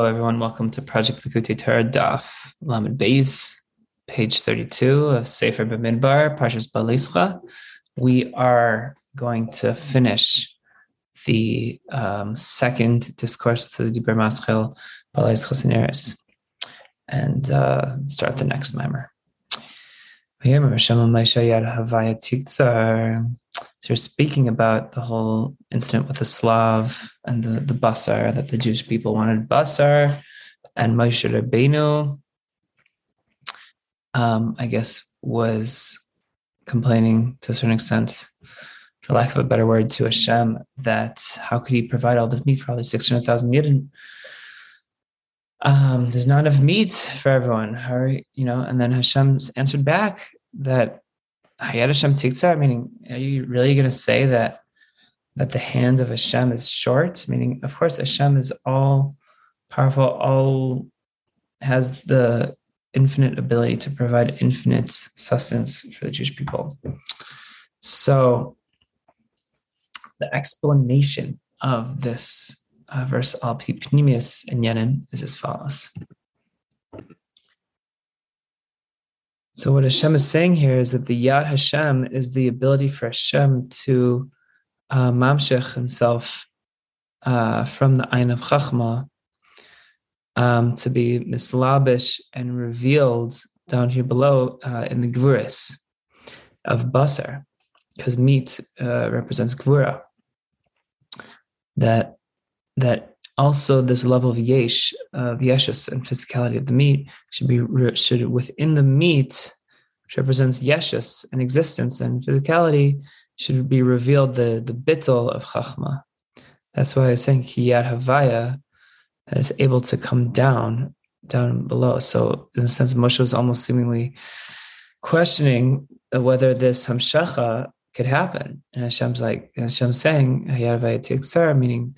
Hello, everyone. Welcome to Project Likkutei Torah Daf Lamed Beis, page 32 of Sefer Bamidbar, Parshas Behaalosecha. We are going to finish the um, second discourse of the Dibur Maschil Balais Chasineris and uh, start the next mimer. So you're speaking about the whole incident with the Slav and the, the basar, that the Jewish people wanted basar, and Moshe Rabbeinu, um, I guess, was complaining to a certain extent, for lack of a better word, to Hashem, that how could he provide all this meat for all these 600,000 yidden? Um, there's not enough meat for everyone. How you know? And then Hashem answered back that Hashem Tiktzar, meaning, are you really going to say that that the hand of Hashem is short? Meaning, of course, Hashem is all powerful, all has the infinite ability to provide infinite sustenance for the Jewish people. So, the explanation of this uh, verse al pnimius and yenim is as follows. So what Hashem is saying here is that the Yad Hashem is the ability for Hashem to uh, mamshech himself uh, from the Ain of Chachma um, to be mislabish and revealed down here below uh, in the Gvuris of Basar, because meat uh, represents Gvura. That that also this level of yesh, of yeshus and physicality of the meat should be should within the meat, which represents yeshus and existence and physicality, should be revealed the the bittel of chachma. That's why I was saying kiyat havaya that is able to come down down below. So in a sense, Moshe was almost seemingly questioning whether this hamshacha could happen. And Hashem's like Hashem's saying hayat havaya meaning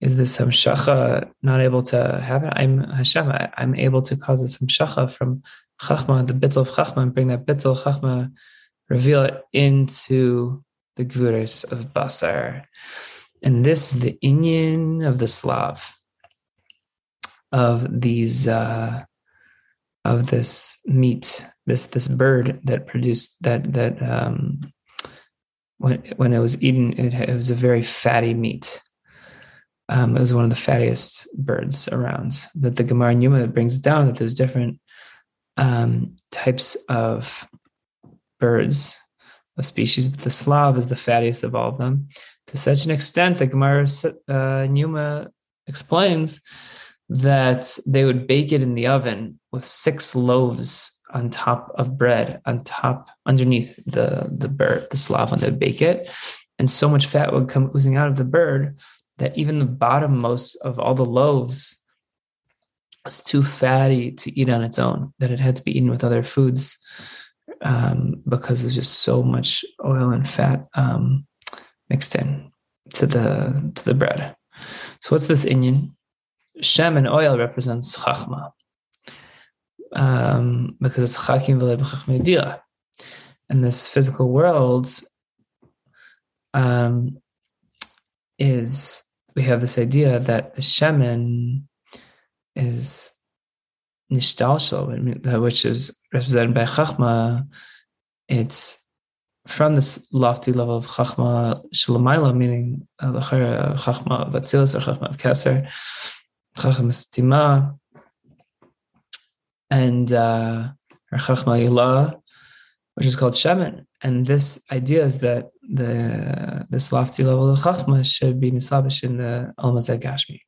is this hamshacha not able to happen? I'm Hashem. I, am able to cause this hamshacha from chachma, the bittel of chachma, and bring that bittel chachma, reveal it into the gvuris of basar. And this is the inyan of the Slav of these uh, of this meat, this this bird that produced that that um, when when it was eaten, it, it was a very fatty meat um, it was one of the fattiest birds around. That the Gemara Yuma brings down that there's different um, types of birds of species, but the Slav is the fattiest of all of them. To such an extent that Gemara uh, Yuma explains that they would bake it in the oven with six loaves on top of bread, on top underneath the the bird, the Slav, when they would bake it, and so much fat would come oozing out of the bird that even the bottommost of all the loaves was too fatty to eat on its own, that it had to be eaten with other foods um, because there's just so much oil and fat um, mixed in to the to the bread. So what's this inyan? Shem and oil represents chachma um, because it's chakim v'lei And this physical world um, is we have this idea that the shemen is nishtalshal, which is represented by chachma. It's from this lofty level of chachma shalamayla, meaning uh, chachma of or chachma of keser, chachma stima, and uh, or chachma which is called shemen. And this idea is that the this lofty level of chachma should be misabish in the almazeh gashmi.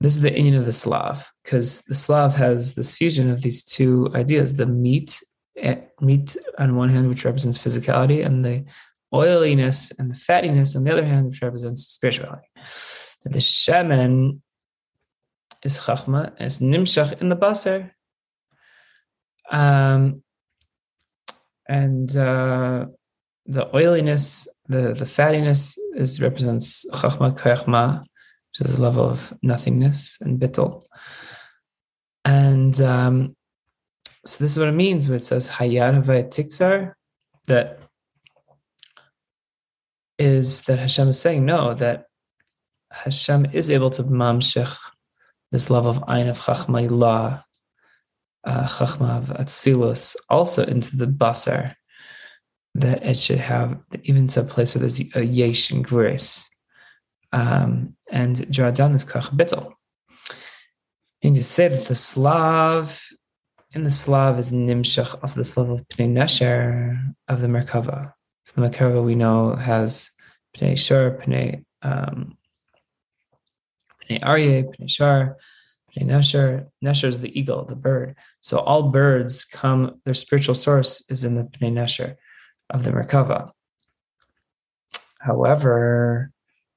This is the inyan of the Slav, because the Slav has this fusion of these two ideas: the meat, eh, meat on one hand, which represents physicality, and the oiliness and the fattiness on the other hand, which represents spirituality. The shemen is chachma, and it's nimshach in the basar. Um, and uh, the oiliness, the the fattiness is represents chachma kayachma, which is a level of nothingness and bittel. And um, so this is what it means when it says hayad tikzar, that is that Hashem is saying no, that Hashem is able to mamshech this level of Ein of Chachma Ilah, uh, Chachma of Atzilus, also into the Basar, that it should have even a place where there's a Yesh and Gvuris, um, and draw down this Kach Bittel. And to say that the Slav, in the Slav is Nimshach, also the Slav of Pnei Nesher of the Merkava. So the Merkava we know has Pnei Shur, Pnei um, Pnei Aryeh, Pnei Shar, Pnei Nesher. Nesher is the eagle, the bird. So all birds come, their spiritual source is in the Pnei Nesher of the Merkava. However,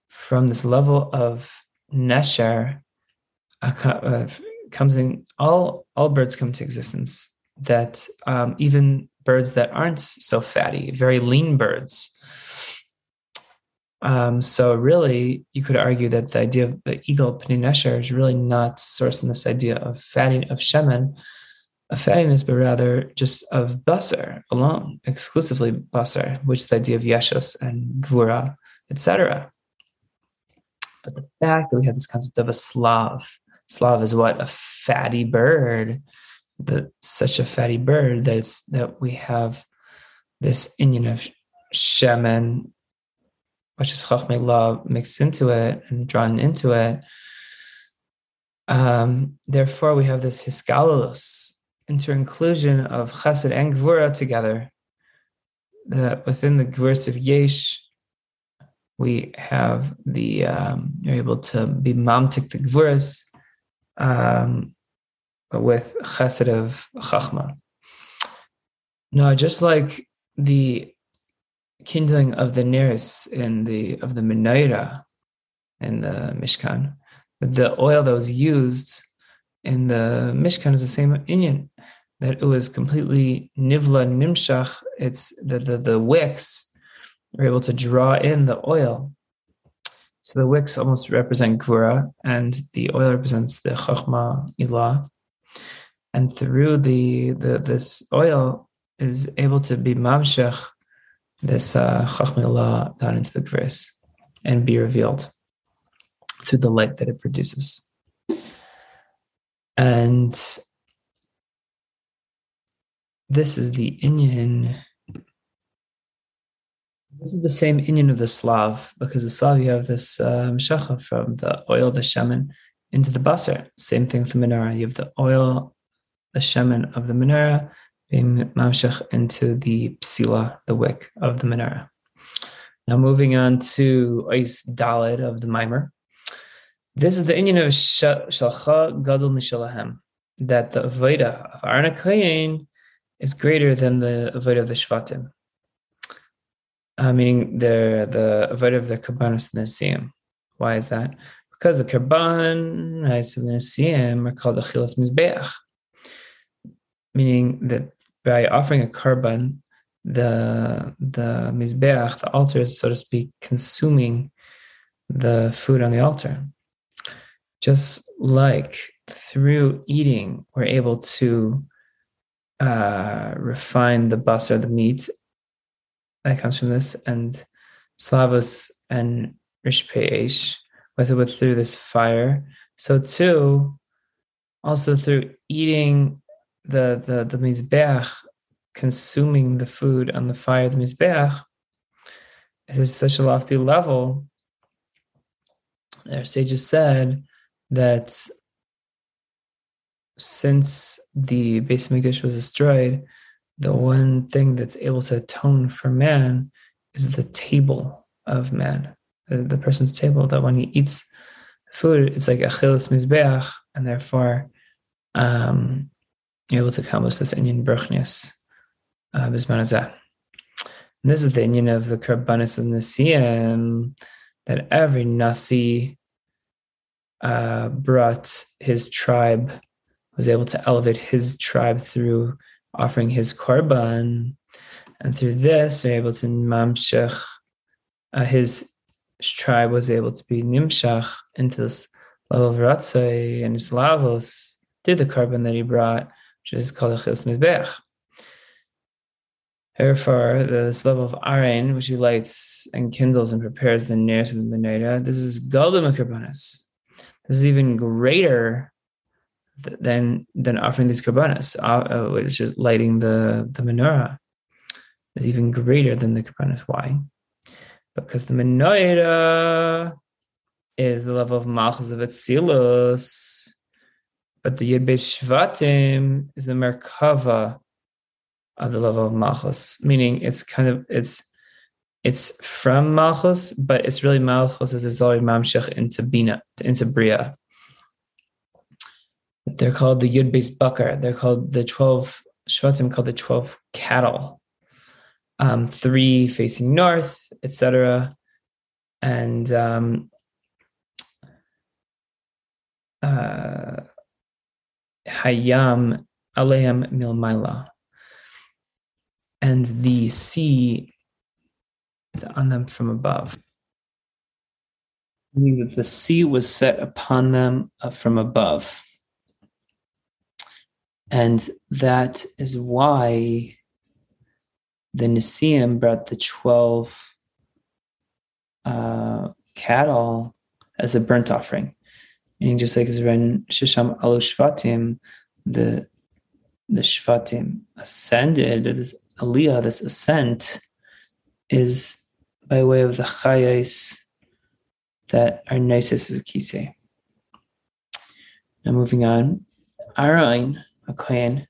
from this level of Nesher, uh, comes in all all birds come to existence that um, even birds that aren't so fatty very lean birds um, so really, you could argue that the idea of the eagle Pnei Nesher is really not sourced in this idea of fatty of shemen, fattiness, but rather just of basar alone, exclusively basar, which is the idea of yeshus and gvura, etc. But the fact that we have this concept of a slav, slav is what a fatty bird, that such a fatty bird that it's that we have this union of shemen which is Chachmei love mixed into it and drawn into it. Um, therefore, we have this hiskalos, inter-inclusion of chesed and gvura together. That within the gvuras of yesh, we have the um, you're able to be mamtik the gvuras um, with chesed of chachma. No, just like the kindling of the neiros in the of the menorah in the Mishkan. The oil that was used in the Mishkan is the same inyan, that it was completely nivla nimshach. It's the, the, the wicks were able to draw in the oil. So the wicks almost represent Gvura, and the oil represents the Chachma Ilah. And through the, the this oil is able to be mamshech this uh, Chachmei down into the Gvris and be revealed through the light that it produces. And this is the Inyan. This is the same Inyan of the Slav, because the Slav you have this um, from the oil, the shaman, into the basar. Same thing with the menorah. You have the oil, the shaman of the menorah, being mamshech into the psila, the wick of the menorah. Now moving on to Ois Dalid of the mimer. This is the Inyan of Shalcha Gadol Mishalahem, that the Avodah of Arna Kayin is greater than the Avodah of the Shvatim. Uh, meaning the the Avodah of the Karbanos and the Siyam. Why is that? Because the Karban and the Siyam are called the Chilas Mizbeach, meaning that by offering a korban, the the mizbeach, the altar is so to speak consuming the food on the altar. Just like through eating, we're able to uh, refine the bus or the meat that comes from this, and slavos and rishpeish, with with through this fire. So too, also through eating the the the mizbeach consuming the food on the fire the mizbeach is such a lofty level. Our sages said that since the Beis Hamikdash was destroyed, the one thing that's able to atone for man is the table of man, the, the person's table. That when he eats food, it's like achilas mizbeach, and therefore um, able to accomplish this inyan bruchnius uh, bismanazah. This is the inyan of the Karbanis of Nisim that every Nasi uh, brought his tribe, was able to elevate his tribe through offering his korban. And through this, they're able to mamshech, uh, his tribe was able to be nimshach into this level of ratzai and his lavos through the korban that he brought which is called a mizbeach. Therefore, this level of arain, which he lights and kindles and prepares the neiros of the menorah, this is golden karbanis. This is even greater than than offering these karbanas, uh, uh, which is lighting the the menorah, is even greater than the karbanas. Why? Because the menorah is the level of malchus of Atzilus, but the Yud Shvatim is the Merkava of the level of malchus, meaning it's kind of it's it's from malchus, but it's really malchus as it's already mamshech into bina into bria. They're called the Yud Beis Bakar. They're called the twelve Shvatim, called the twelve cattle. Um, three facing north, etc. And um, uh, Hayam Aleim Milmaila. And the sea is on them from above. Meaning that the sea was set upon them uh, from above. And that is why the Nisim brought the 12 uh, cattle as a burnt offering. Meaning just like as when Shisham Alu Shvatim, the the Shvatim ascended, this Aliyah, this ascent, is by way of the Chayais that are nicest as a Kisei. Now moving on, Arain, a Kohen,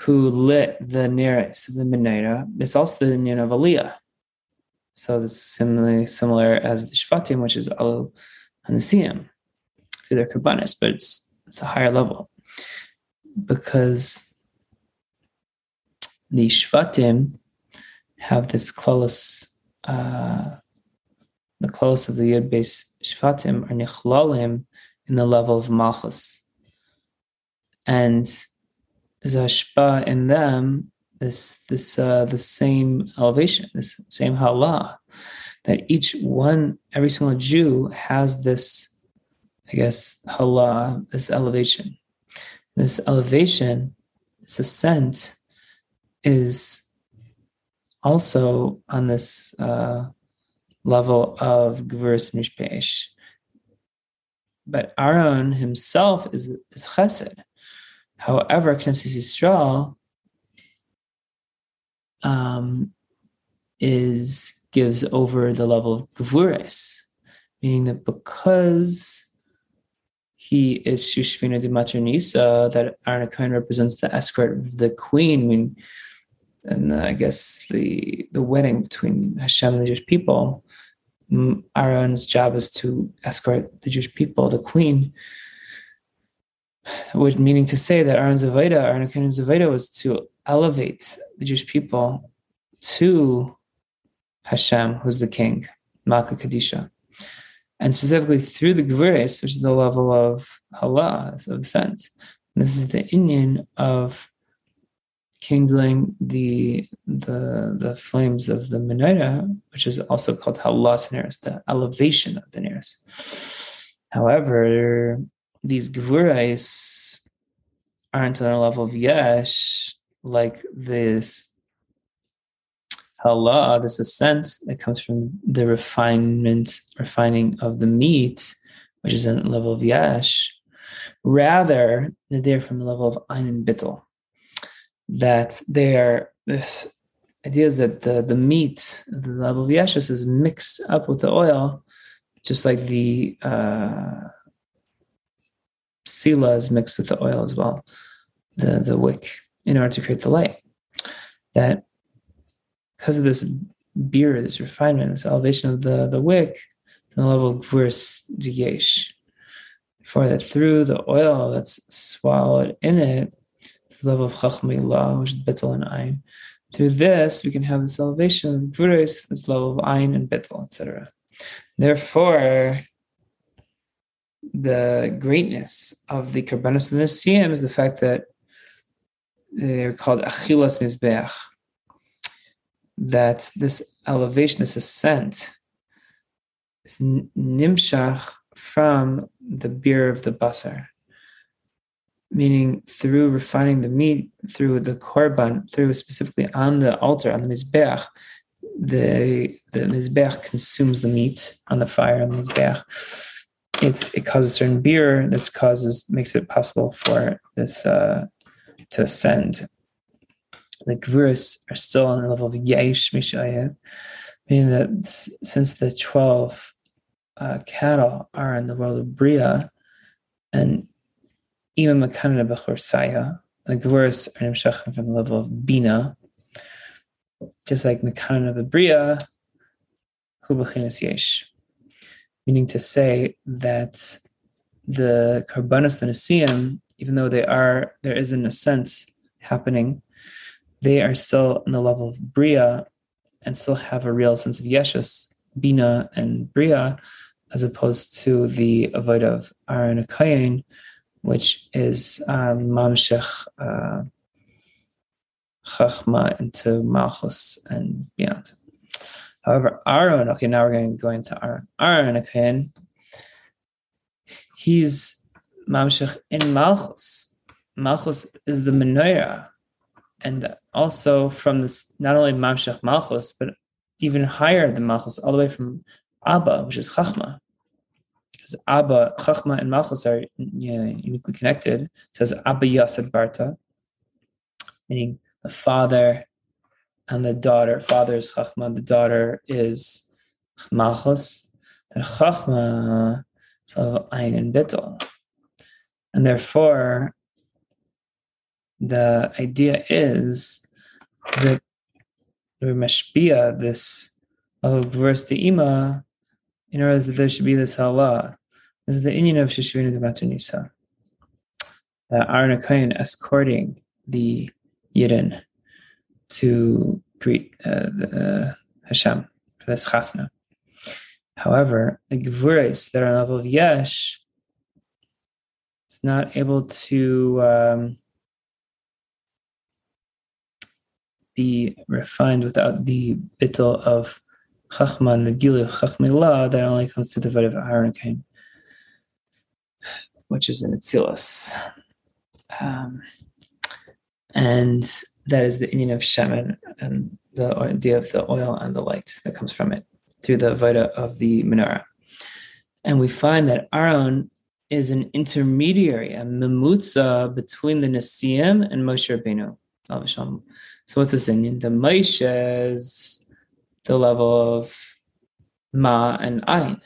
who lit the neiros of the Menorah, it's also the Nyan of Aliyah. So it's similarly similar as the Shvatim, which is Alu and the Siyam through their kabbanis, but it's it's a higher level because the shvatim have this close, uh, the close of the yud base shvatim are nichlalim in the level of malchus, and zashpa in them this this uh, the same elevation, this same halah, that each one, every single Jew has this I guess, halah, this elevation. This elevation, this ascent, is also on this uh, level of Gvuris Mishpesh. But Aaron himself is, is chesed. However, Knesset Yisrael um, is gives over the level of Gvuris, meaning that because he is Shushvina de Matronisa, that Aaron Cohen represents the escort of the queen, and uh, I guess the the wedding between Hashem and the Jewish people. Aaron's job is to escort the Jewish people, the queen. Which meaning to say that Aaron's Zavida, Aaron Cohen's Zavida was to elevate the Jewish people to Hashem, who's the king, Malka Kadisha and specifically through the Gvuris, which is the level of Hala, of sense. And this is the Inyan of kindling the the the flames of the menorah, which is also called Halas Neris, the elevation of the Neris. However, these Gvurais aren't on a level of Yesh like this Allah, this ascent that comes from the refinement, refining of the meat, which is at a level of yash. Rather, they're from the level of ein and bittel. That they are this idea is that the, the meat, the level of yashus, is mixed up with the oil, just like the uh, sila is mixed with the oil as well, the, the wick, in order to create the light. That because of this beer, this refinement, this elevation of the, the wick the level of Gvurs Diyesh. For that through the oil that's swallowed in it, the level of Chachmillah, which is Betel and Ein. Through this, we can have the salvation of Gvurs, this love of Ein and Betel, etc. Therefore, the greatness of the Karbanos the is the fact that they're called Achilas Mizbeach, that this elevation, this ascent, is nimshach from the beer of the basar, meaning through refining the meat, through the korban, through specifically on the altar, on the mizbeach, the the mizbeach consumes the meat on the fire on the mizbeach, it's it causes certain beer that causes makes it possible for this uh, to ascend. The gvurus are still on the level of yesh mishayev, meaning that since the twelve uh, cattle are in the world of bria, and even makana bechor saya, the gvurus are nimshachim from the level of bina, just like makana bebria, hu bechinas yesh. Meaning to say that the karbanos the even though they are, there is an ascent happening, they are still in the level of bria and still have a real sense of yeshus, bina, and bria, as opposed to the avoid of Aaron Akayin, which is um, mamshech uh, chachma into malchus and beyond. However, Aaron, okay, now we're going to go into Aaron. Aaron, okay, he's mamshech in Malchus. Malchus is the menorah, and also from this not only mamshech Malchus, but even higher than Malchus, all the way from Abba, which is Chachma. Because Abba, Chachma, and Malchus are uniquely connected. It says Abba Yasad Barta, meaning the father and the daughter, father is Chachma, the daughter is Malchus, Chachma is of Ein and Bittel. And therefore, the idea is, is that we mashpia this of verse the ima in order that there should be this halah. Is the Inyan of Shushvina de Matronisa. That Aaron Akayan escorting the Yidden to greet uh, uh, Hashem for this chasna. However, the gevurais that are on the level of yesh is not able to um, be refined without the bittel of chachma and the gilu of chachmilah that only comes to the vet of Aaron which is in Atzilus. Um, and that is the Inyan of Shemen and the idea of the oil and the light that comes from it through the Vita of the menorah. And we find that Aaron is an intermediary, a memutza between the Nasiim and Moshe Rabbeinu. So what's this Inyan? The Moshe is the level of Ma and Ein,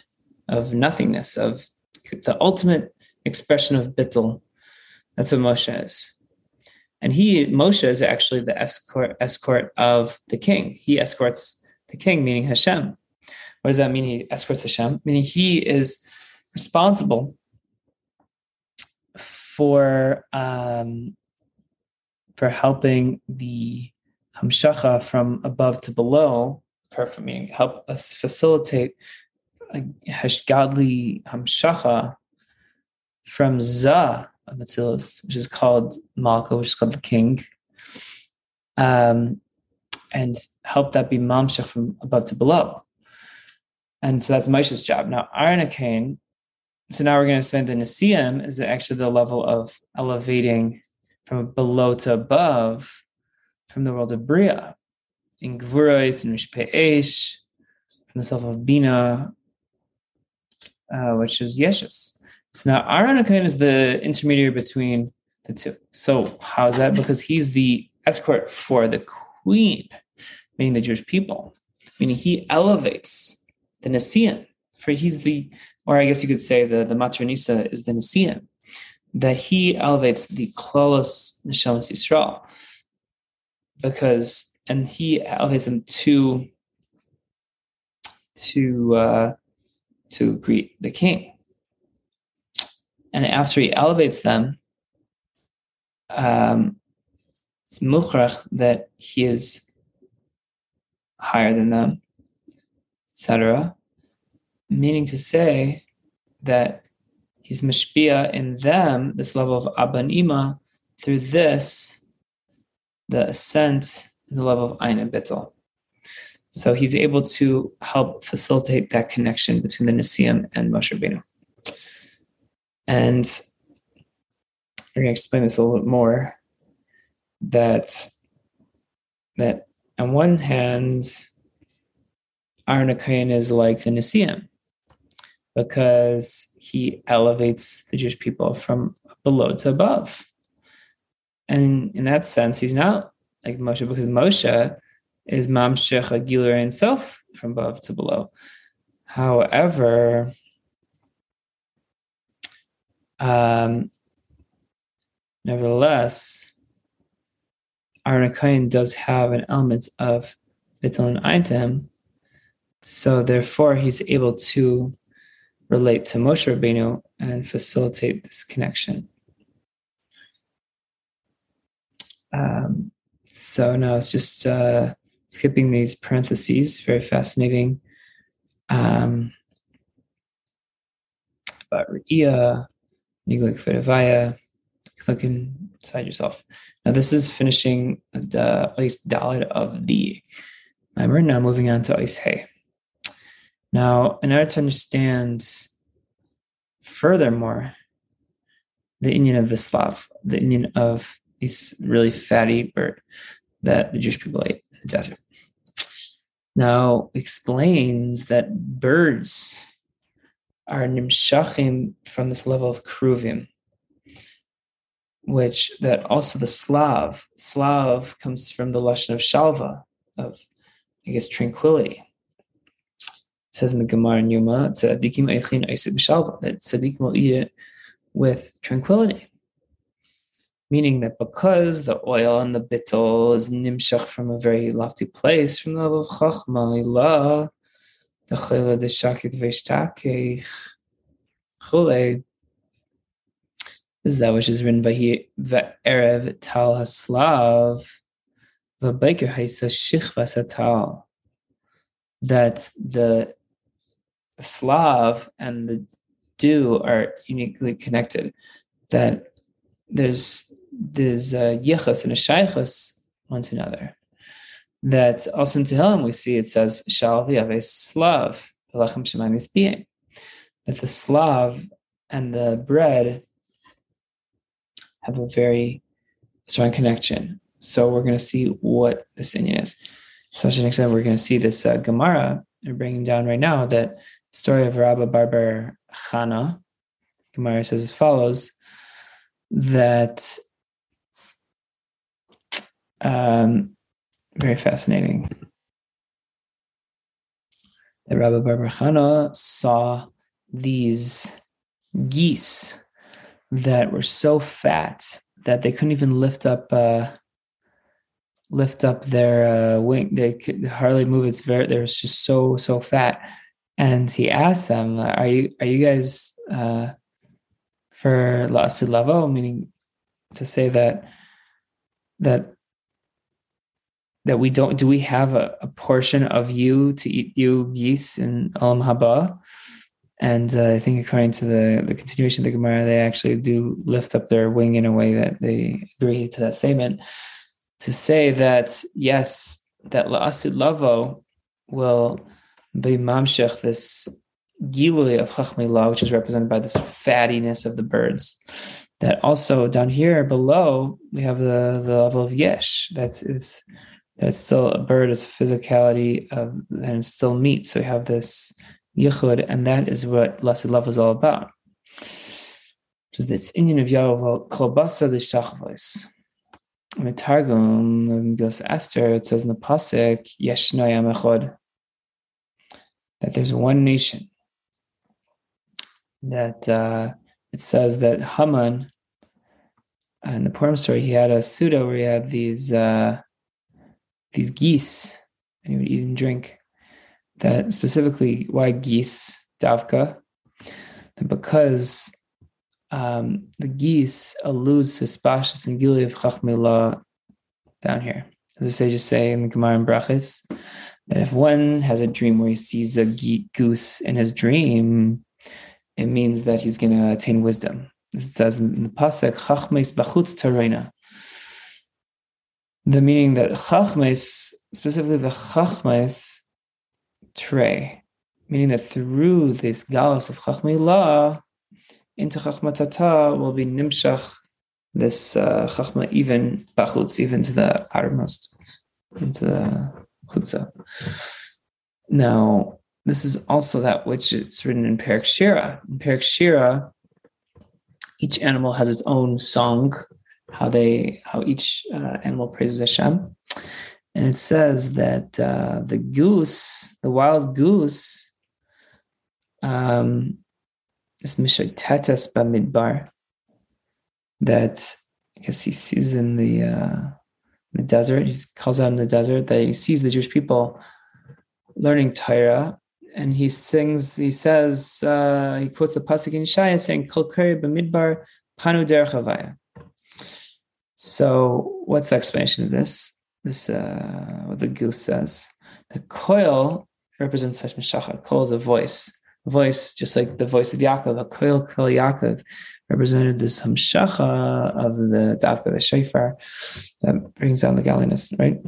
of nothingness, of the ultimate expression of Bittel. That's what Moshe is. And he, Moshe, is actually the escort escort of the king. He escorts the king, meaning Hashem. What does that mean? He escorts Hashem, meaning he is responsible for um, for helping the hamshacha from above to below, meaning help us facilitate a godly hamshacha from za of Atzilus, which is called Malka, which is called the king, um, and help that be mamshach from above to below. And so that's Moshe's job. Now, Aaron so now we're going to spend the Nasiim is actually the level of elevating from below to above from the world of Bria. In Gvurais and Rishpe from the self of Bina, uh, which is Yeshus. So now Aaron is the intermediary between the two. So how is that? Because he's the escort for the queen, meaning the Jewish people, meaning he elevates the Nasiim. For he's the, or I guess you could say the, the Matronisa is the Nasiim, that he elevates the Klolos Neshamas Yisrael. Because, and he them to, to, uh, to greet the king and after he elevates them, um, it's mukhrach that he is higher than them, etc. Meaning to say that he's mashpia in them, this level of abanima, through this, the ascent the level of Ein and Bittel. So he's able to help facilitate that connection between the Nasiim and Moshe Rabbeinu. And we're going to explain this a little bit more. That that on one hand, Aaron is like the Nisiim. because he elevates the Jewish people from below to above. And in that sense, he's not like Moshe because Moshe is Mamshech Gilur himself from above to below. However, um, nevertheless, Aaron does have an element of Bittul and item, so therefore he's able to relate to Moshe Rabbeinu and facilitate this connection. Um, so now it's just uh, skipping these parentheses, very fascinating. Um, about Re'iyah, Niglik Vedavaya, click inside yourself. Now this is finishing the least Dalit of the Mimer. Now moving on to Ois. Now, in order to understand furthermore the Inyan of the Slav, the Inyan of this really fatty bird that the Jewish people ate in the desert. Now explains that birds are nimshachim from this level of kruvim, which that also the Slav, Slav comes from the lashon of shalva, of I guess tranquility. It says in the Gemara Yuma, tzadikim eichin b'shalva, that tzadikim will eat it with tranquility meaning that because the oil and the bittel is nimshach from a very lofty place, from the level of chachma, ilah, the chayla de shakit veshtakech, chule, is that which is written by Erev Tal Haslav, Vabaker Haisa Shichva Satal, that the, the Slav and the dew are uniquely connected, that there's there's a yichus and a shaychus one to another. That also in Tehillim we see it says Shal v'yave slav v'lachem shemayim is being that the slav and the bread have a very strong connection. So we're going to see what this Inyan is. Such an extent, we're going to see this uh, Gemara they're bringing down right now that story of Rabba bar bar Chana. Gemara says as follows that um, very fascinating. That Rabbi Barbar saw these geese that were so fat that they couldn't even lift up uh, lift up their uh, wing. They could hardly move. It's very. They were just so so fat. And he asked them, "Are you are you guys uh, for la'asid level?" Meaning to say that that that we don't do we have a, a portion of you to eat you geese in Olam Haba? And uh, I think according to the, the continuation of the Gemara, they actually do lift up their wing in a way that they agree to that statement to say that yes, that la'asid lavo will be mamshech this gilui of chachmei which is represented by this fattiness of the birds. That also down here below we have the, the level of yesh. That is that's still a bird, it's a physicality of, and it's still meat. So we have this yichud, and that is what lasted love is all about. So this Inyan of Yahweh, kolbasa l'shachvos. In the Targum, in Gilus Esther, it says in the pasuk, Yeshno Echod, that there's one nation. That uh, it says that Haman, in the Purim story, he had a Suda where he had these uh, these geese and he would eat and drink. That specifically, why geese, Davka? Because um, the geese alludes to Spashis and Gili of Chachmillah down here. As the sages say in the Gemara and Brachis, that if one has a dream where he sees a goose in his dream, it means that he's going to attain wisdom. As it says in the Pasuk, Chachmes Bachutz Tarena the meaning that chachmes, specifically the chachmes tray, meaning that through this galus of chachmei into chachmatata will be nimshach, this uh, chachma even bachutz, even to the outermost, into the chutza. Now, this is also that which is written in Perik Shira. In Perik Shira, each animal has its own song, how they how each uh, animal praises Hashem, and it says that uh, the goose, the wild goose, um, is mishatetes bamidbar. That I guess he sees in the uh, the desert. He calls out in the desert that he sees the Jewish people learning Torah and he sings, he says, uh, he quotes the pasuk in Shaya saying, Kolkari b'midbar panu derech So what's the explanation of this? This, uh, what the goose says. The coil represents such mishacha. Coil is a voice. A voice, just like the voice of Yaakov, a coil, coil Yaakov, represented this hamshacha of the dafka, the shofar, that brings down the godliness, right?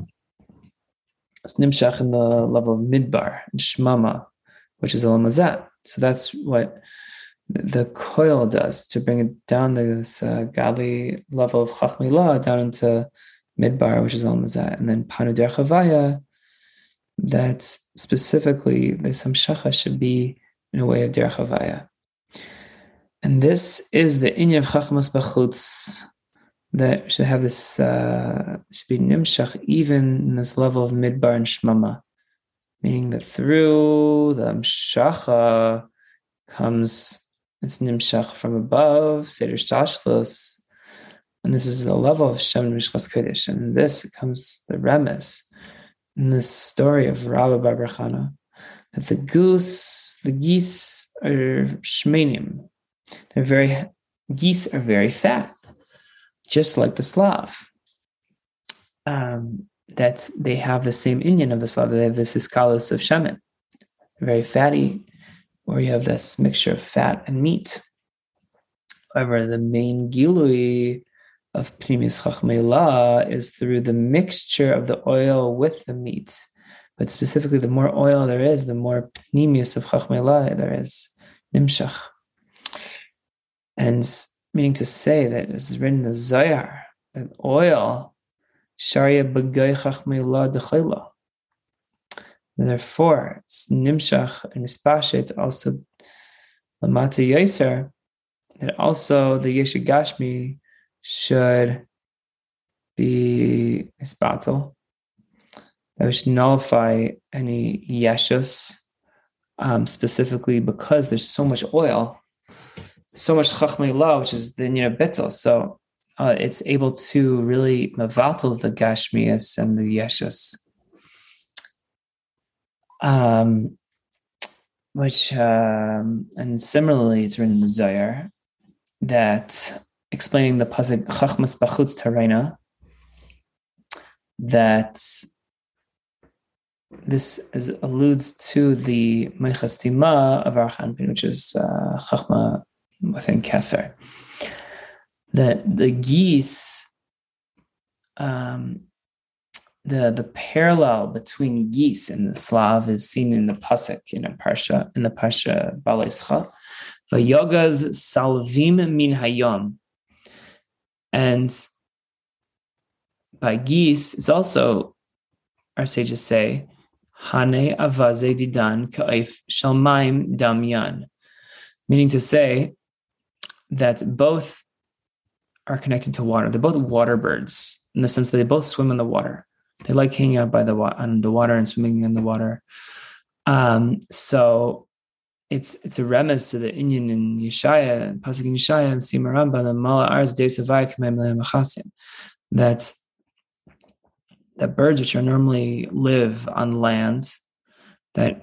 It's nimshach in the level of midbar, and shmama, which is Olam So that's what the coil does to bring it down this uh, godly level of Chachmilah down into Midbar, which is Olam And then Panu Chavaya, that specifically the Samshacha should be in a way of Der Chavaya. And this is the Inya of Chachmas Bachutz that should have this, uh, should be Nimshach even in this level of Midbar and Shmama meaning that through the Mshacha comes it's Nimshach from above, Seder Shtashlos, and this is the level of Shem Mishchas Kodesh. And this comes the remes in this story of Rabbi bar bar Chana that the goose, the geese are shmenim. They're very geese are very fat, just like the Slav. Um, that they have the same Inyan of the Slav. They have this iskalos of shaman, very fatty, where you have this mixture of fat and meat. However, the main gilui of Pnimis Chachmelah is through the mixture of the oil with the meat. But specifically, the more oil there is, the more Pnimis of Chachmelah there is, Nimshach. And meaning to say that it's written in the Zohar that oil Sharia Bagay Chachmeila Dechayla. Therefore, Nimshach and Mispashet also Lamata Yaser, that also the Yeshagashmi should be Misbatal. That we should nullify any Yeshus, um, specifically because there's so much oil, so much Chachmeila, which is the you know. So uh, it's able to really mavatal the gashmias and the yeshus. Um, which um, and similarly, it's written in the Zohar that explaining the pasuk chachmas bachutz tarena that this is, alludes to the mechastima of Arich Anpin, which is uh, chachma within Keser that the geese, um, the the parallel between geese and the Slav is seen in the pasuk in a parsha in the parsha Behaalosecha, Vayogas salvim min hayom, and by geese is also our sages say Hane avaze didan ka'if shalmaim damyan, meaning to say that both are connected to water. They're both water birds in the sense that they both swim in the water. They like hanging out by the wa- on the water and swimming in the water. Um, so it's it's a remiss to the Inyan in Yeshaya, Pasuk in Yeshaya and Simaramba, the Mala Ars De that that birds which are normally live on land, that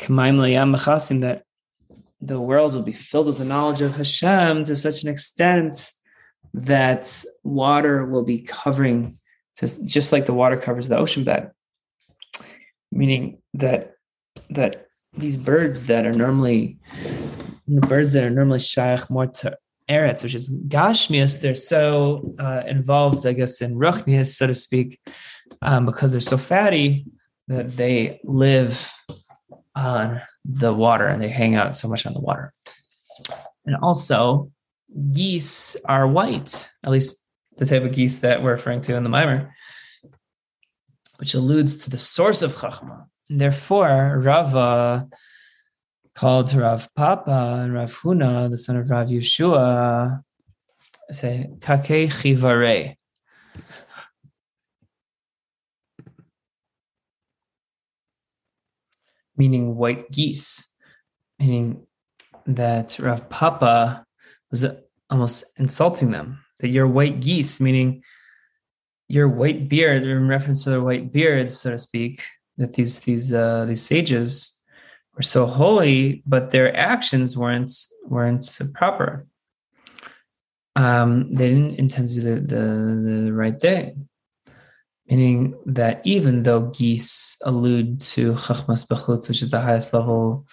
that the world will be filled with the knowledge of Hashem to such an extent that water will be covering just like the water covers the ocean bed. Meaning that that these birds that are normally the birds that are normally shaykh more to eretz which is gashmias they're so uh, involved i guess in ruchnias so to speak um, because they're so fatty that they live on the water and they hang out so much on the water. And also geese are white, at least the type of geese that we're referring to in the Mimer, which alludes to the source of Chachma. And therefore, Rava uh, called to Rav Papa and Rav Huna, the son of Rav Yehoshua, say Kake Chivare. Meaning white geese, meaning that Rav Papa was almost insulting them. That you're white geese, meaning your white beard, in reference to their white beards, so to speak, that these these uh, these sages were so holy, but their actions weren't weren't proper. Um, they didn't intend to do the, the, the right thing, meaning that even though geese allude to chachmas bechutz, which is the highest level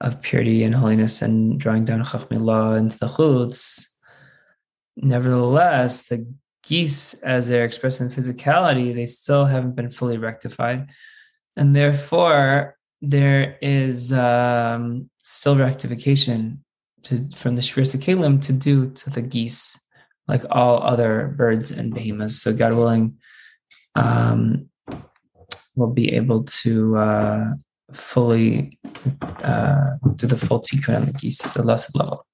of purity and holiness, and drawing down chachmi law into the chutz, nevertheless, the geese, as they're expressed in physicality, they still haven't been fully rectified, and therefore there is um, still rectification to from the Shvir Kalim to do to the geese, like all other birds and behemoths. So God willing, um, we'll be able to uh, fully uh, do the full tikkun on the geese, the lesser level.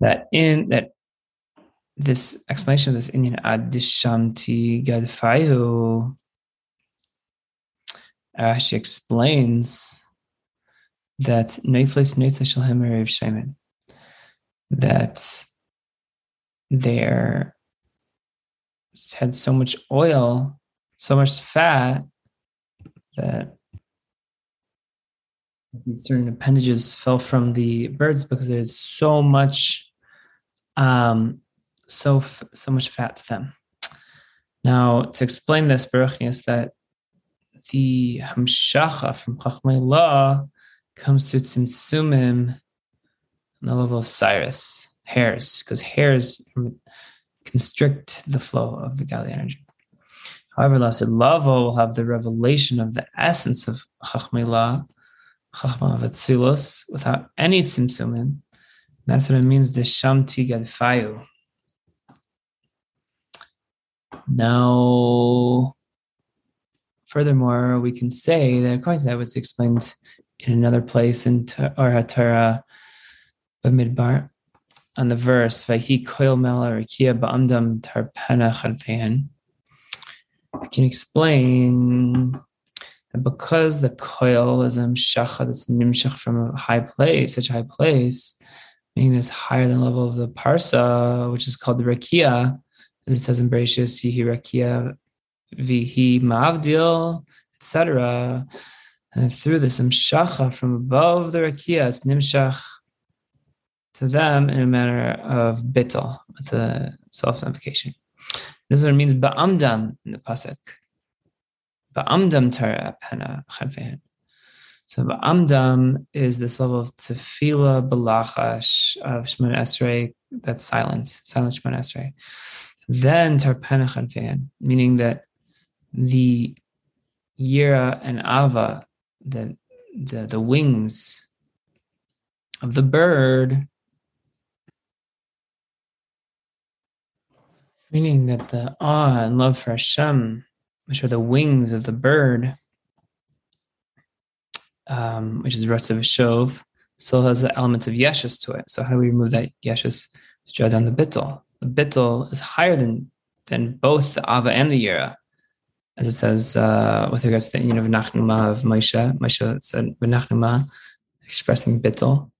That in that this explanation of this Indian adishamti gadfayu actually explains that Neiflis Neitza Shalhem Erev Shaiman, that they had so much oil, so much fat that these certain appendages fell from the birds because there's so much um so so much fat to them now to explain this baruch is that the hamshacha from chachmei law comes to tzimtzumim on the level of Cyrus, hairs, because hairs constrict the flow of the Gali energy. However, Lasid Lavo will have the revelation of the essence of Chachmila, Chachma of without any tzimtzumim. That's what it means, the Shamti Gadfayu. Now, furthermore, we can say that according to that, was explained in another place in Or Torah Bamidbar on the verse Vayhi Koil Mela Rakia Ba'amdam Tarpana Chadvehan. We can explain that because the coil is a mshacha that's nimshach from a high place, such a high place, meaning this higher than level of the parsa, which is called the rakia, as it says in Bereshit, Yihi rakia vihi mavdil, etc. And through this imshacha from above the rakia, it's nimshach to them in a manner of bittel, with a self-nullification. This is what it means ba'amdam in the pasuk. Ba'amdam tara pena chadvehan. So ba'amdam is this level of tefillah balachash of Shemon Esrei that's silent, silent Shemon Esrei. Then tarpena chadvehan, meaning that the yira and ava the the the wings of the bird meaning that the awe and love for Hashem, which are the wings of the bird, um, which is the rest of a shov, still has the elements of yeshus to it. So how do we remove that yeshus to draw down the bittel? Bittel is higher than than both the ava and the yira as it says uh, with regards to the union of Nachnuma of Moshe. Moshe said Nachnuma, expressing bittel,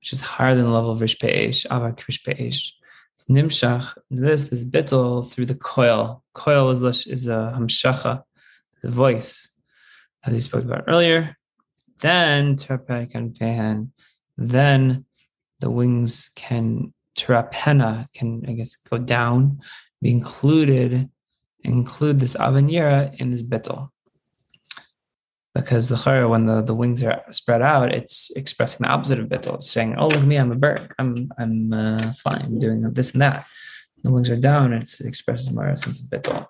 which is higher than the level of Rish Pe'esh, Avak Rish Pe'esh. It's Nimshach, this, this bittel through the coil. Coil is, is a Hamshacha, the voice, as we spoke about earlier. Then Terpek and Pehan, then the wings can, Terapena can, I guess, go down, be included include this avanira in this bittel. Because the chara, when the, the wings are spread out, it's expressing the opposite of bittel. It's saying, "Oh, look at me, I'm a bird. I'm I'm uh, fine. I'm doing this and that." The wings are down. It expresses more a sense of bittel.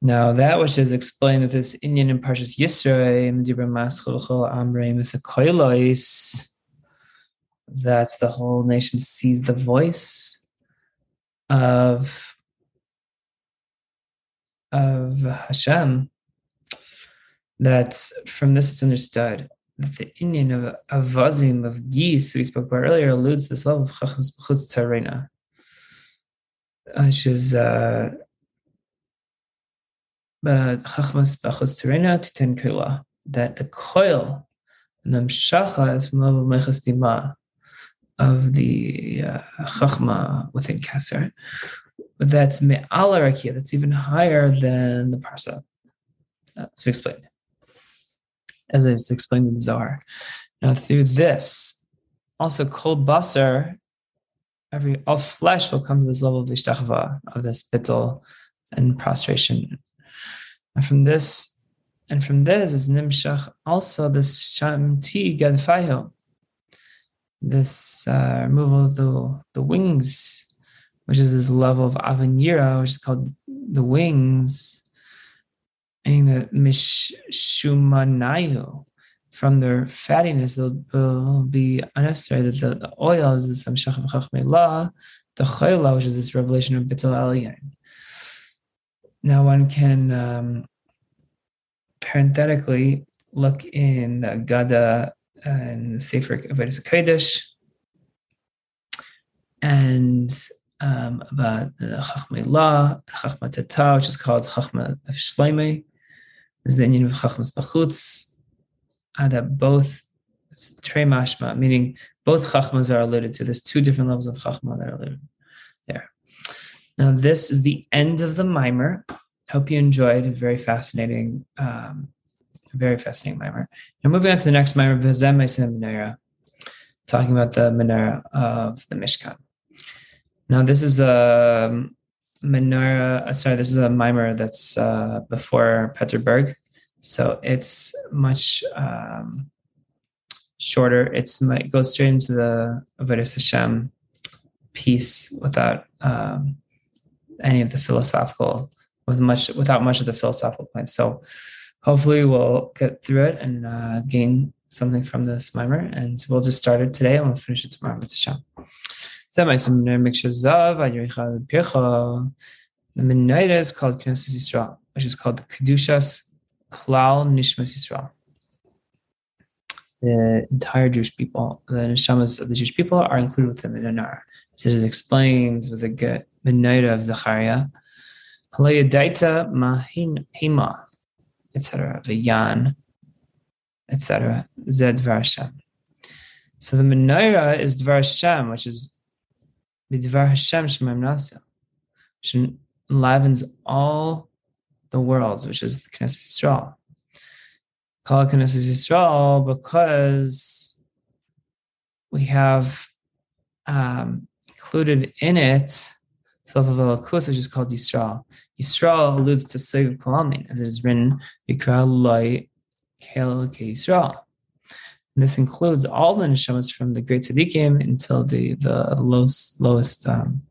Now, that which is explained with this Indian in Parshas Yisro in the Dibra Maschul Amrei Misakoilois, that the whole nation sees the voice of of Hashem, that from this it's understood that the Indian of avazim of geese that we spoke about earlier alludes to this level of chachmas b'chutz tarena, which is uh, chachmas b'chutz tarena ten kula. That the coil and the mshacha is from level mechas dima of the uh, chachma within Keser. But that's me'ala rakia, that's even higher than the parsa. Uh, so explain. As I just explained in the Zohar. Now through this, also kol basar, every all flesh will come to this level of ishtachva, of this bittel and prostration. And from this, and from this is nimshach also this shamti gadfayo, this uh, removal of the, the wings, which is this level of avanira, which is called the wings, and the mishumanayu, from their fattiness, it will be unnecessary that the, the oil is this amshach of chachmei the chayla, which is this revelation of bitul aliyin. Now one can um, parenthetically look in the Gada and the Sefer Avodas Kodesh, and um, about the Chachmei La, Chachma Tata, which is called Chachma of Shleime. There's the union of Chachmas Bachutz, uh, that both Trey Mashma, meaning both Chachmas are alluded to. There's two different levels of Chachma that are alluded there. Now, this is the end of the mimer. Hope you enjoyed. A very fascinating um, very fascinating mimer. Now moving on to the next mimer, Vizem Menorah, talking about the menorah of the Mishkan. Now this is a menorah. Uh, sorry, this is a mimer that's uh, before Peterburg, so it's much um, shorter. It's it goes straight into the Avodas Hashem piece without um, any of the philosophical, with much without much of the philosophical points. So hopefully we'll get through it and uh, gain something from this mimer. And we'll just start it today and we'll finish it tomorrow. With Hashem. The Menorah is called Knesset Yisrael, which is called the Kedushas Klal Nishmas Yisrael. The entire Jewish people, the neshamas of the Jewish people, are included within the Menorah. As it explains with the Menorah of Zechariah, Halayadaita Mahima, etc. V'yan, etc. Zed Hashem. So the menorah is Dvar Hashem, which is B'Dvar Hashem Shemaim Nasa, which enlivens all the worlds, which is the Knesset Yisrael. Call Knesset Yisrael because we have um, included in it Elokus, which is called Yisrael. Yisrael alludes to Sev Kalamin, as it is written, Yikra Loi Kel Yisrael. this includes all the neshamas from the great tzaddikim until the the lowest lowest um,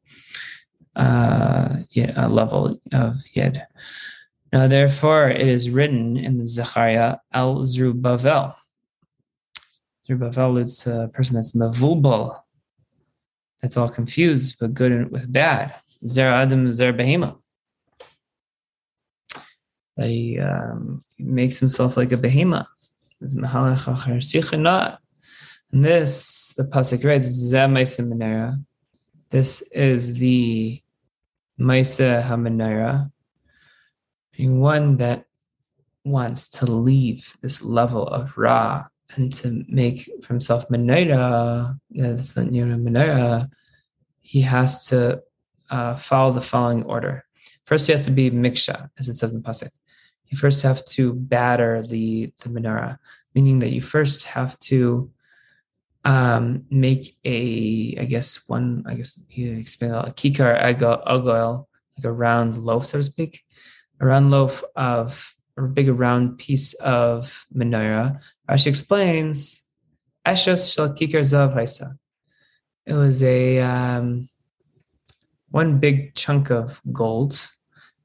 uh, yeah, uh, level of yed. Now, therefore, it is written in the Zechariah El Zerubbabel. Zerubbabel alludes to a person that's mavubal, that's all confused, but good with bad. Zer Adam Zer Behema. That he um, makes himself like a behemoth. And this, the pasuk writes, This is the Maisa Hamanera, one that wants to leave this level of Ra and to make for himself Menorah, that's the you know, he has to uh, follow the following order. First, he has to be Miksha, as it says in the Pasuk you first have to batter the the menorah, meaning that you first have to um, make a, I guess one, I guess you explain a kikar agoil, like a round loaf, so to speak, a round loaf of a big round piece of menorah. Rashi explains, Eshos shel kikar zav. It was a um, one big chunk of gold,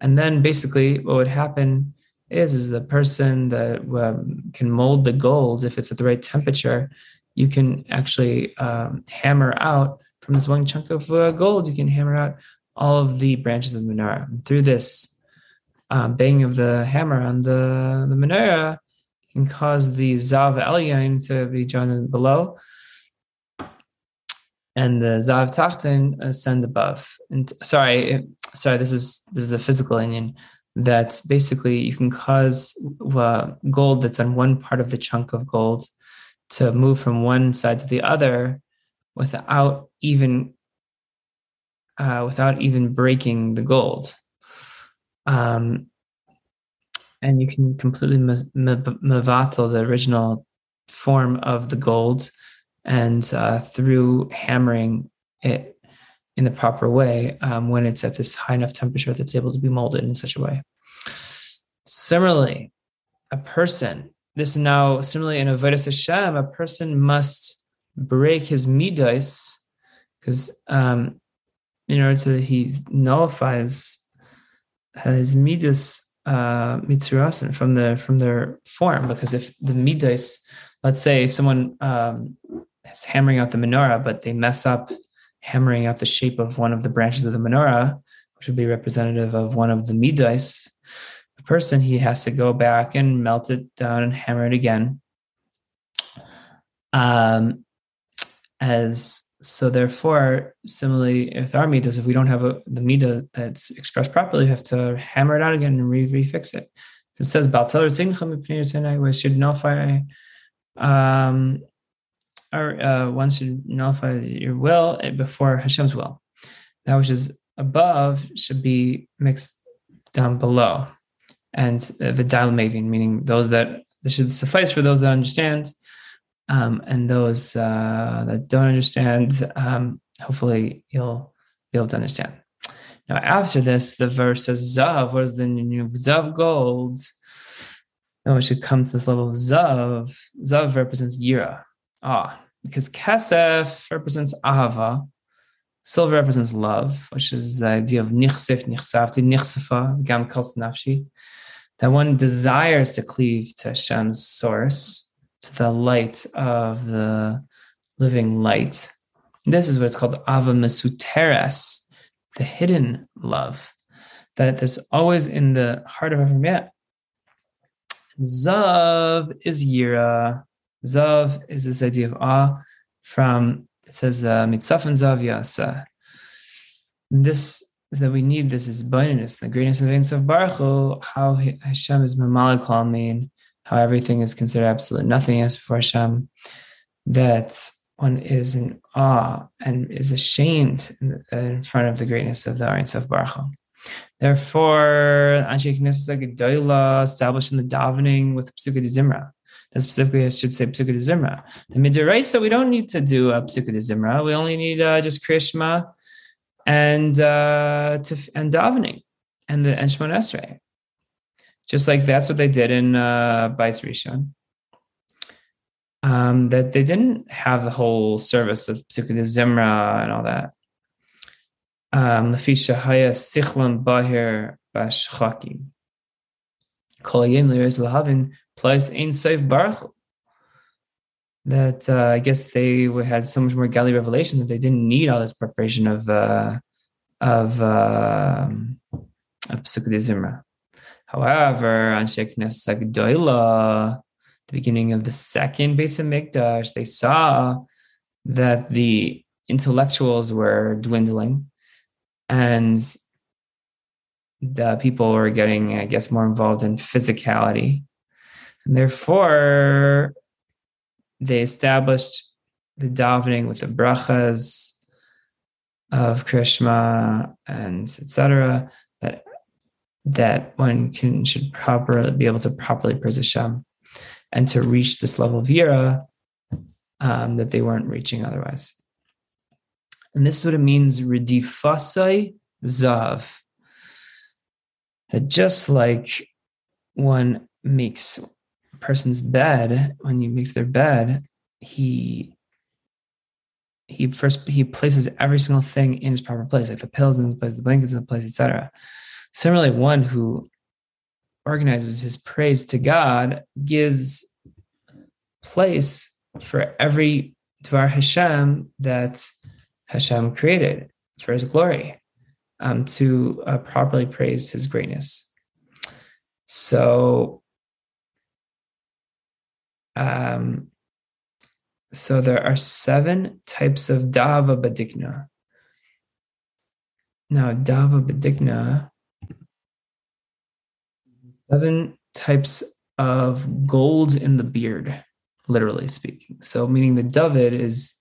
and then basically what would happen is is the person that um, can mold the gold if it's at the right temperature you can actually um, hammer out from this one chunk of uh, gold you can hammer out all of the branches of the menorah. And through this um, banging of the hammer on the, the menorah can cause the Zav Elyon to be joined below, and the Zav Tachtin ascend above. And sorry, sorry, this is this is a physical inyan that basically you can cause uh, gold that's on one part of the chunk of gold to move from one side to the other without even uh, without even breaking the gold. Um, and you can completely mevatel the original form of the gold and uh, through hammering it in the proper way um, when it's at this high enough temperature that's able to be molded in such a way. Similarly, a person, this is now similarly in Avodah Hashem, a person must break his midas because um, in order to he nullifies his midas uh, mitzurasin from the from their form because if the midas, let's say someone um, is hammering out the menorah, but they mess up hammering out the shape of one of the branches of the menorah, which would be representative of one of the midas, the person he has to go back and melt it down and hammer it again. Um, as so, therefore, similarly, with our midas, if we don't have a, the mida that's expressed properly, we have to hammer it out again and re refix it. It says nullify um, or uh, one should nullify your will before Hashem's will. That which is above should be mixed down below. And uh, mavin, meaning those that this should suffice for those that understand, um, and those uh, that don't understand, um, hopefully you'll be able to understand. Now, after this, the verse says Zav, what is the new Zav gold? Now we should come to this level of Zav. Zav represents Yira. Ah, because Kesef represents Ahava, silver represents love, which is the idea of Nichsef, Nichsafti, Nichsefa, Gam Kals Nafshi, that one desires to cleave to Hashem's source, to the light of the living light. This is what it's called Ava Mesuteres, the hidden love, that there's always in the heart of every man. Zav is Yira, Zav is this idea of awe from, it says, uh, Mitzafan Zav Yasa. This is that we need this is bonus, the greatness of Ein Sof how Hashem is Mamalik Amin, how everything is considered absolute nothingness before Hashem, that one is in awe and is ashamed in, front of the greatness of the Ein Sof. Therefore, Anshe Knesset Gedolah established in the davening with Psukkah Zimra that specifically I should say Psukkah Zimra. The Midiraisa, we don't need to do a Psukkah Zimra. We only need uh, just Krishma and uh, to, and davening and the and Shemon Esrei. Just like that's what they did in uh, Bais Rishon. Um, that they didn't have the whole service of Psukkah Zimra and all that. Um, Plus Ein Sof Baruch. That uh, I guess they had so much more Gali revelation that they didn't need all this preparation of uh, of uh, of Zimra. However, on Sheikh Sagdoila, the beginning of the second base of Mikdash, they saw that the intellectuals were dwindling and the people were getting, I guess, more involved in physicality. And therefore, they established the davening with the brachas of Krishma and etc. That that one can should properly be able to properly praise Hashem and to reach this level of yira um, that they weren't reaching otherwise. And this is what it means, redifasai zav. That just like one makes person's bed, when he makes their bed, he he first he places every single thing in its proper place, like the pillows in its place, the blankets in place, etc. Similarly, one who organizes his praise to God gives place for every Dvar Hashem that Hashem created for his glory um, to uh, properly praise his greatness. So um, so there are seven types of dava badikna. Now, dava badikna, seven types of gold in the beard, literally speaking. So, meaning the David is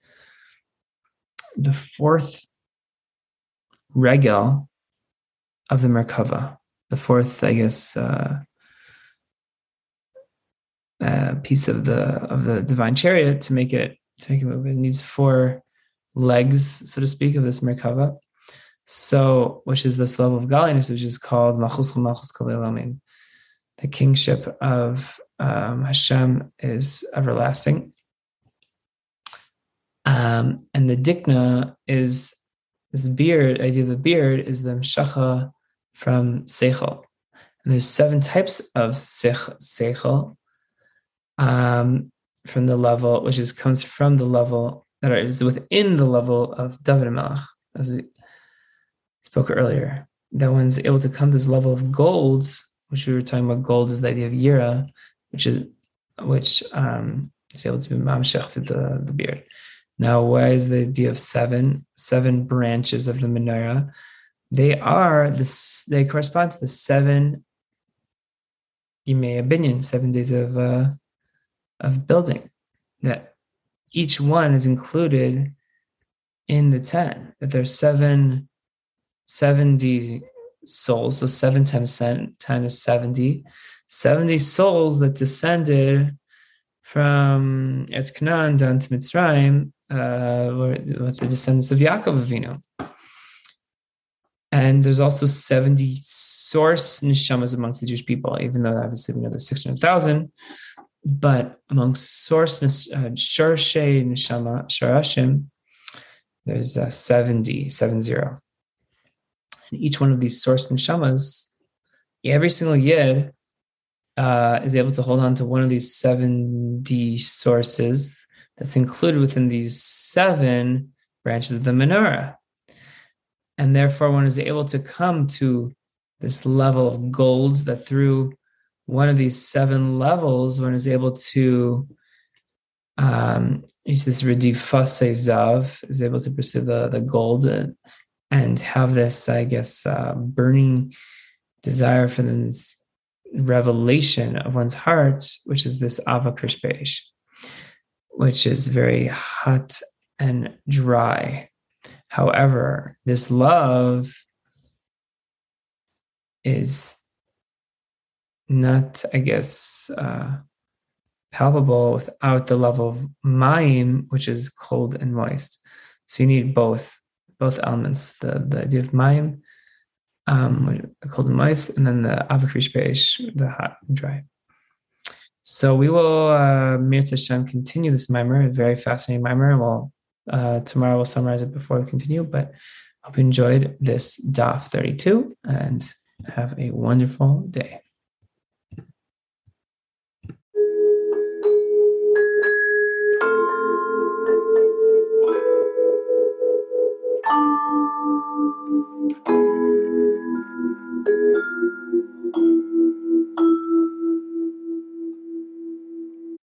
the fourth regel of the Merkava, the fourth, I guess, uh, uh, piece of the of the divine chariot to make it to make it move. It needs four legs, so to speak, of this Merkava. So, which is this level of godliness, which is called Machus Malchus The kingship of um, Hashem is everlasting. Um, and the dikna is this beard, idea of the beard is the mshacha from seichel. And there's seven types of seichel um, from the level, which is comes from the level that is within the level of David Melech, as we spoke earlier. That one's able to come to this level of golds, which we were talking about. Gold is the idea of yira, which is which um, is able to be mamshech through the, the beard. Now, why is the idea of seven seven branches of the menorah? They are this. They correspond to the seven Yimei Binyan, seven days of uh, of building. That each one is included in the ten. That there's seven seventy souls. So seven times ten is seventy. Seventy souls that descended from Eretz Canaan down to Mitzrayim uh, with the descendants of Yaakov Avinu. And there's also 70 source neshamas amongst the Jewish people, even though obviously we know there's 600,000. But amongst source uh, Sharshe neshama, Sharashim, there's uh, 70, 70. And each one of these source neshamas, every single yid uh, is able to hold on to one of these 70 sources that's included within these seven branches of the menorah. And therefore, one is able to come to this level of golds that through one of these seven levels, one is able to um, use this redifase zav, is able to pursue the, the gold and, have this, I guess, uh, burning desire for this revelation of one's heart, which is this ava krishpesh which is very hot and dry. However, this love is not, I guess, uh, palpable without the level of mayim, which is cold and moist. So you need both, both elements: the the idea of mayim, um, cold and moist, and then the avakrish the hot and dry. So we will, uh, Mirta continue this mimer, a very fascinating mimer. Well, uh, tomorrow we'll summarize it before we continue, but hope you enjoyed this DAF 32 and have a wonderful day.